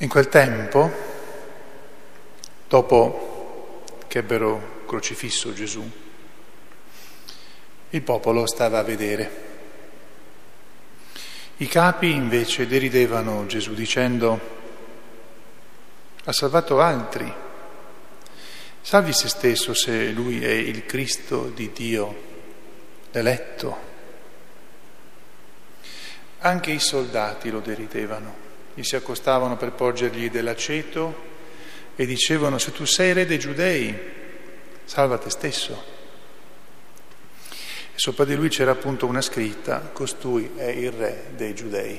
In quel tempo, dopo che ebbero crocifisso Gesù, il popolo stava a vedere. I capi invece deridevano Gesù dicendo, ha salvato altri, salvi se stesso se lui è il Cristo di Dio, l'eletto. Anche i soldati lo deridevano gli si accostavano per porgergli dell'aceto e dicevano se tu sei re dei giudei, salva te stesso. E sopra di lui c'era appunto una scritta, costui è il re dei giudei.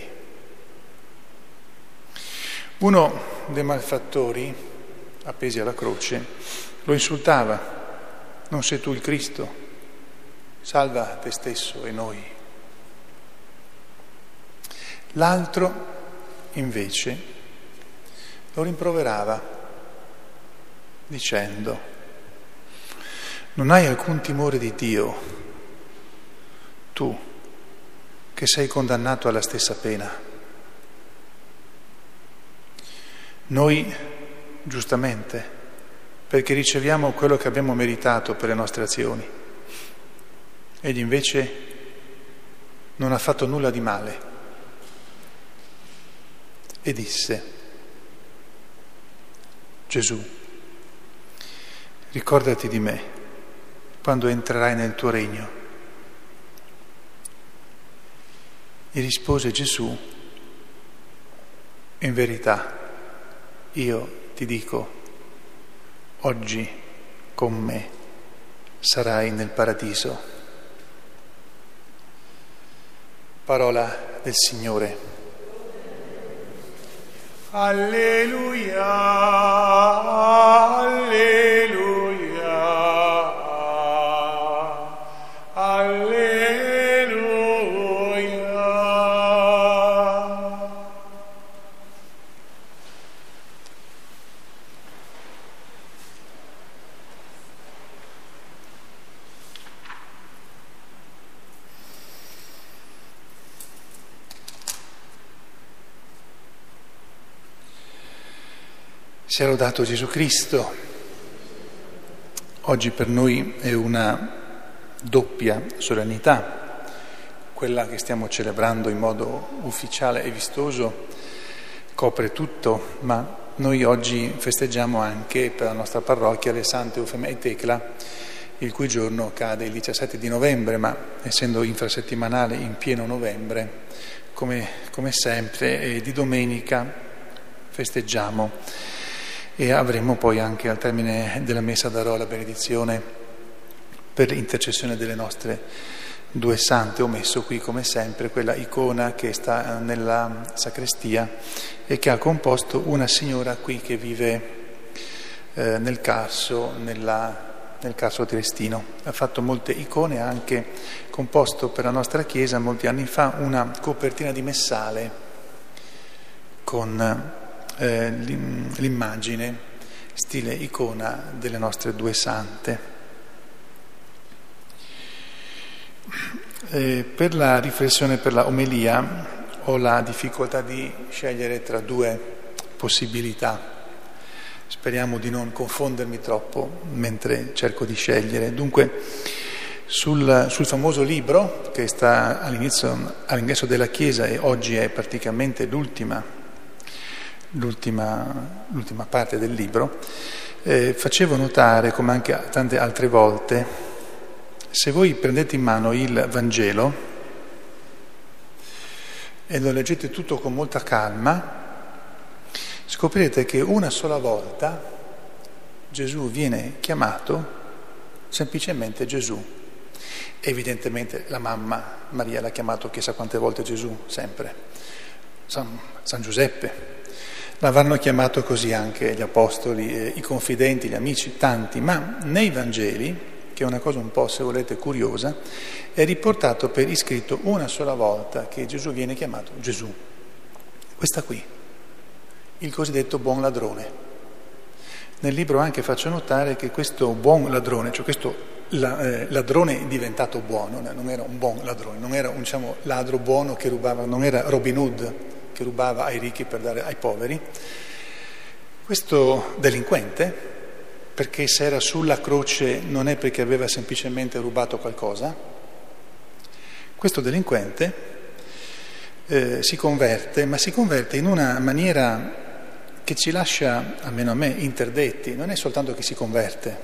Uno dei malfattori, appesi alla croce, lo insultava, non sei tu il Cristo, salva te stesso e noi. L'altro invece lo rimproverava dicendo, non hai alcun timore di Dio, tu che sei condannato alla stessa pena. Noi, giustamente, perché riceviamo quello che abbiamo meritato per le nostre azioni, egli invece non ha fatto nulla di male e disse, Gesù, ricordati di me quando entrerai nel tuo regno. Gli rispose Gesù, in verità, io ti dico, oggi con me sarai nel paradiso. Parola del Signore. Hallelujah! Hallelujah! Sia lodato Gesù Cristo. Oggi per noi è una doppia solennità, quella che stiamo celebrando in modo ufficiale e vistoso, copre tutto, ma noi oggi festeggiamo anche per la nostra parrocchia le Sante Eufemia e Tecla, il cui giorno cade il 17 di novembre, ma essendo infrasettimanale in pieno novembre, come, come sempre, eh, di domenica festeggiamo e avremo poi anche al termine della messa darò la benedizione per l'intercessione delle nostre due sante. Ho messo qui come sempre quella icona che sta nella sacrestia e che ha composto una signora qui che vive eh, nel Carso, nella, nel Carso Triestino. Ha fatto molte icone, ha anche composto per la nostra chiesa molti anni fa una copertina di messale con eh, l'immagine stile icona delle nostre due sante. Eh, per la riflessione, per la omelia, ho la difficoltà di scegliere tra due possibilità. Speriamo di non confondermi troppo mentre cerco di scegliere. Dunque, sul, sul famoso libro che sta all'ingresso della Chiesa e oggi è praticamente l'ultima l'ultima, l'ultima parte del libro, eh, facevo notare, come anche tante altre volte, se voi prendete in mano il Vangelo e lo leggete tutto con molta calma, scoprirete che una sola volta Gesù viene chiamato semplicemente Gesù. Evidentemente la mamma Maria l'ha chiamato chissà quante volte Gesù, sempre. San, San Giuseppe, L'avranno chiamato così anche gli apostoli, i confidenti, gli amici, tanti, ma nei Vangeli, che è una cosa un po', se volete, curiosa, è riportato per iscritto una sola volta che Gesù viene chiamato Gesù. Questa qui, il cosiddetto buon ladrone. Nel libro anche faccio notare che questo buon ladrone, cioè questo eh, ladrone diventato buono, non era un buon ladrone, non era un diciamo, ladro buono che rubava, non era Robin Hood, che rubava ai ricchi per dare ai poveri, questo delinquente, perché se era sulla croce non è perché aveva semplicemente rubato qualcosa, questo delinquente eh, si converte, ma si converte in una maniera che ci lascia, almeno a me, interdetti, non è soltanto che si converte,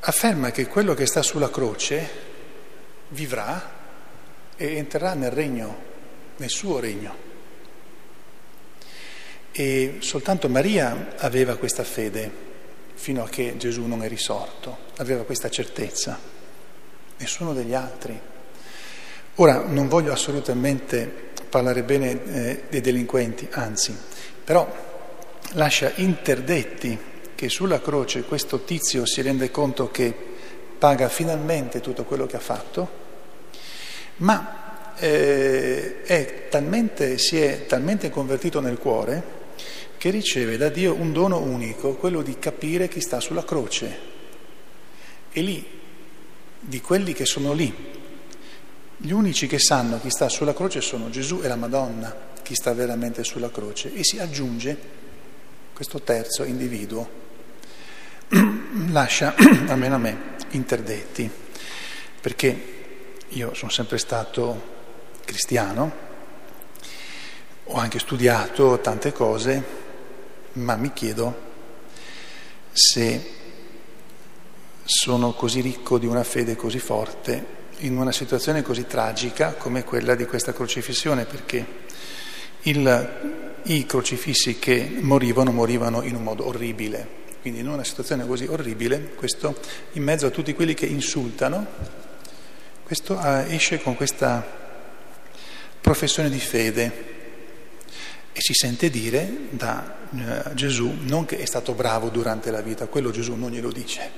afferma che quello che sta sulla croce vivrà e entrerà nel regno, nel suo regno. E soltanto Maria aveva questa fede fino a che Gesù non è risorto, aveva questa certezza, nessuno degli altri. Ora non voglio assolutamente parlare bene eh, dei delinquenti, anzi, però lascia interdetti che sulla croce questo tizio si rende conto che paga finalmente tutto quello che ha fatto, ma eh, è talmente, si è talmente convertito nel cuore che riceve da Dio un dono unico, quello di capire chi sta sulla croce. E lì, di quelli che sono lì, gli unici che sanno chi sta sulla croce sono Gesù e la Madonna, chi sta veramente sulla croce, e si aggiunge questo terzo individuo lascia, almeno a me, interdetti, perché io sono sempre stato cristiano, ho anche studiato tante cose, ma mi chiedo se sono così ricco di una fede così forte in una situazione così tragica come quella di questa crocifissione, perché il, i crocifissi che morivano morivano in un modo orribile, quindi in una situazione così orribile, questo in mezzo a tutti quelli che insultano, questo ah, esce con questa professione di fede e si sente dire da eh, Gesù non che è stato bravo durante la vita, quello Gesù non glielo dice,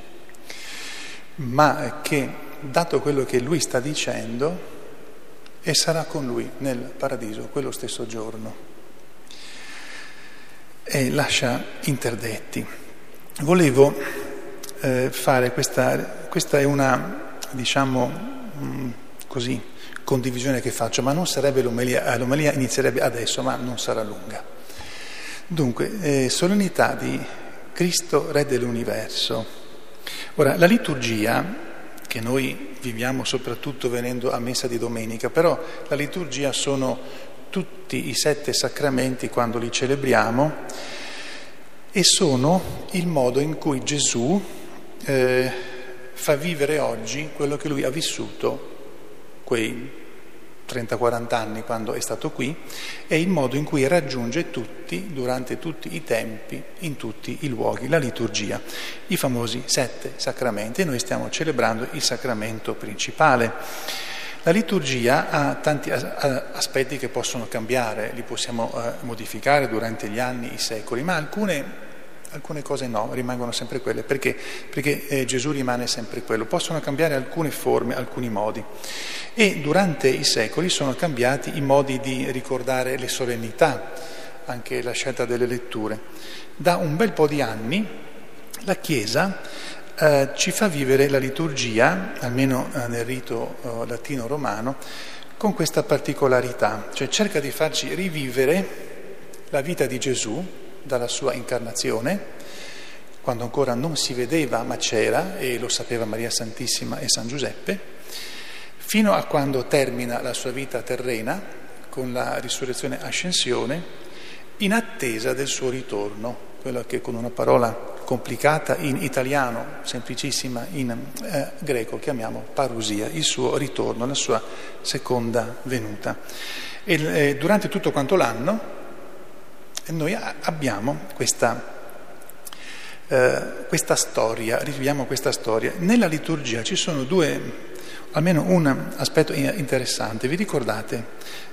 ma che dato quello che lui sta dicendo, e sarà con lui nel paradiso quello stesso giorno. E lascia interdetti. Volevo eh, fare questa, questa è una, diciamo, mm, così, condivisione che faccio, ma non sarebbe l'omelia, eh, l'omelia inizierebbe adesso, ma non sarà lunga. Dunque, eh, solennità di Cristo, Re dell'universo. Ora, la liturgia, che noi viviamo soprattutto venendo a messa di domenica, però la liturgia sono tutti i sette sacramenti quando li celebriamo e sono il modo in cui Gesù eh, fa vivere oggi quello che lui ha vissuto quei 30-40 anni quando è stato qui, è il modo in cui raggiunge tutti, durante tutti i tempi, in tutti i luoghi, la liturgia, i famosi sette sacramenti. E noi stiamo celebrando il sacramento principale. La liturgia ha tanti aspetti che possono cambiare, li possiamo eh, modificare durante gli anni, i secoli, ma alcune alcune cose no, rimangono sempre quelle. Perché? Perché eh, Gesù rimane sempre quello. Possono cambiare alcune forme, alcuni modi. E durante i secoli sono cambiati i modi di ricordare le solennità, anche la scelta delle letture. Da un bel po' di anni la Chiesa eh, ci fa vivere la liturgia, almeno eh, nel rito eh, latino-romano, con questa particolarità, cioè cerca di farci rivivere la vita di Gesù, dalla sua incarnazione, quando ancora non si vedeva ma c'era, e lo sapeva Maria Santissima e San Giuseppe, fino a quando termina la sua vita terrena con la risurrezione ascensione, in attesa del suo ritorno, quello che con una parola complicata in italiano, semplicissima in eh, greco, chiamiamo parusia, il suo ritorno, la sua seconda venuta. E eh, durante tutto quanto l'anno noi abbiamo questa, eh, questa storia, riviviamo questa storia. Nella liturgia ci sono due, almeno un aspetto interessante. Vi ricordate?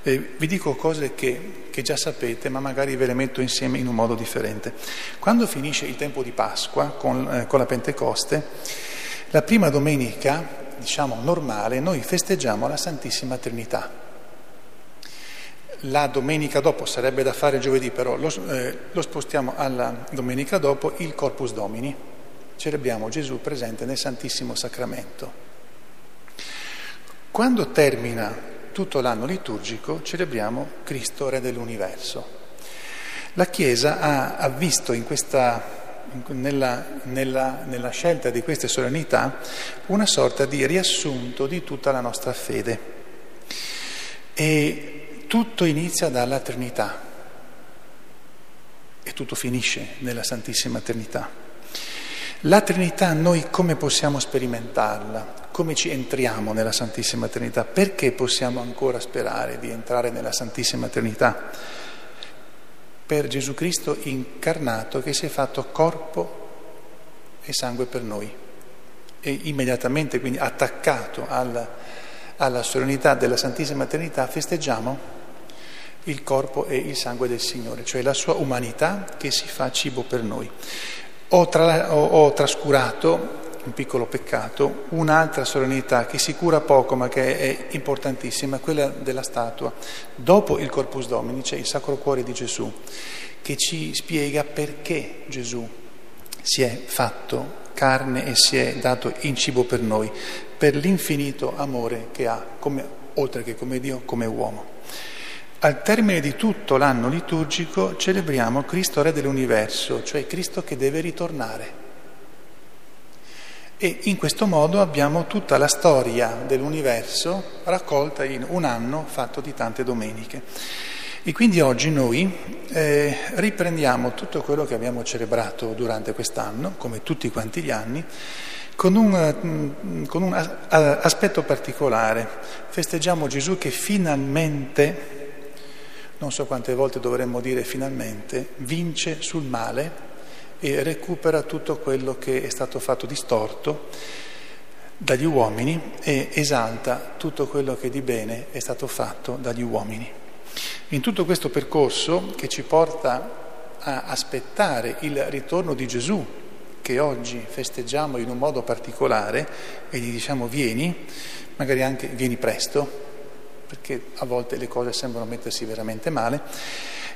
Eh, vi dico cose che, che, già sapete, ma magari ve le metto insieme in un modo differente. Quando finisce il tempo di Pasqua con, eh, con la Pentecoste, la prima domenica, diciamo normale, noi festeggiamo la Santissima Trinità la domenica dopo, sarebbe da fare giovedì, però lo, eh, lo spostiamo alla domenica dopo, il Corpus Domini. Celebriamo Gesù presente nel Santissimo Sacramento. Quando termina tutto l'anno liturgico celebriamo Cristo, Re dell'universo. La Chiesa ha, ha visto questa nella, nella, nella, scelta di queste solennità una sorta di riassunto di tutta la nostra fede. E tutto inizia dalla Trinità e tutto finisce nella Santissima Trinità. La Trinità noi come possiamo sperimentarla? Come ci entriamo nella Santissima Trinità? Perché possiamo ancora sperare di entrare nella Santissima Trinità? Per Gesù Cristo incarnato che si è fatto corpo e sangue per noi e immediatamente quindi attaccato alla, alla solennità della Santissima Trinità festeggiamo il corpo e il sangue del Signore, cioè la sua umanità che si fa cibo per noi. Ho, tra, ho, ho trascurato un piccolo peccato, un'altra solennità che si cura poco ma che è importantissima, quella della statua. Dopo il Corpus Domini c'è il Sacro Cuore di Gesù che ci spiega perché Gesù si è fatto carne e si è dato in cibo per noi, per l'infinito amore che ha, come, oltre che come Dio, come uomo. Al termine di tutto l'anno liturgico celebriamo Cristo Re dell'universo, cioè Cristo che deve ritornare. E in questo modo abbiamo tutta la storia dell'universo raccolta in un anno fatto di tante domeniche. E quindi oggi noi eh, riprendiamo tutto quello che abbiamo celebrato durante quest'anno, come tutti quanti gli anni, con un, mm, con un aspetto particolare. Festeggiamo Gesù che finalmente, non so quante volte dovremmo dire finalmente, vince sul male e recupera tutto quello che è stato fatto distorto dagli uomini e esalta tutto quello che di bene è stato fatto dagli uomini. In tutto questo percorso che ci porta a aspettare il ritorno di Gesù, che oggi festeggiamo in un modo particolare e gli diciamo vieni, magari anche vieni presto, perché a volte le cose sembrano mettersi veramente male,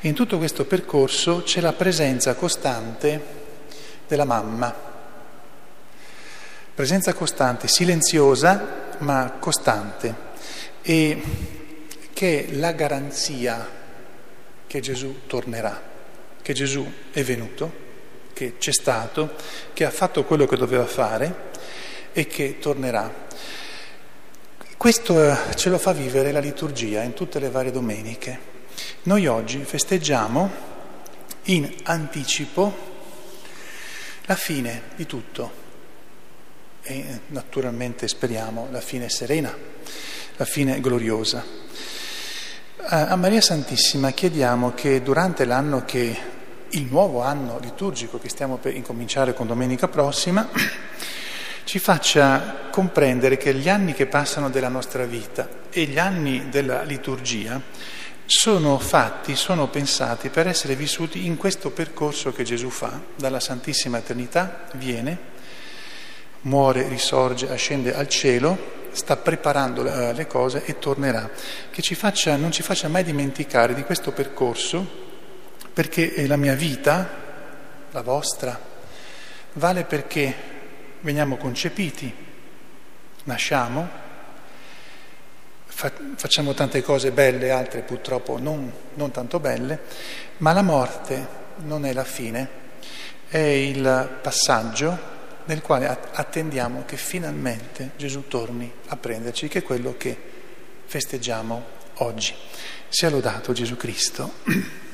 in tutto questo percorso c'è la presenza costante della mamma, presenza costante, silenziosa ma costante e che è la garanzia che Gesù tornerà, che Gesù è venuto, che c'è stato, che ha fatto quello che doveva fare e che tornerà. Questo eh, ce lo fa vivere la liturgia in tutte le varie domeniche. Noi oggi festeggiamo in anticipo la fine di tutto e naturalmente speriamo la fine serena, la fine gloriosa. A Maria Santissima chiediamo che durante l'anno che il nuovo anno liturgico che stiamo per incominciare con domenica prossima ci faccia comprendere che gli anni che passano della nostra vita e gli anni della liturgia sono fatti, sono pensati per essere vissuti in questo percorso che Gesù fa, dalla Santissima Eternità viene, muore, risorge, ascende al cielo, sta preparando le cose e tornerà, che ci faccia, non ci faccia mai dimenticare di questo percorso, perché la mia vita, la vostra, vale perché veniamo concepiti, nasciamo, facciamo tante cose belle, altre purtroppo non, non tanto belle, ma la morte non è la fine, è il passaggio nel quale attendiamo che finalmente Gesù torni a prenderci, che è quello che festeggiamo oggi. Sia lodato Gesù Cristo.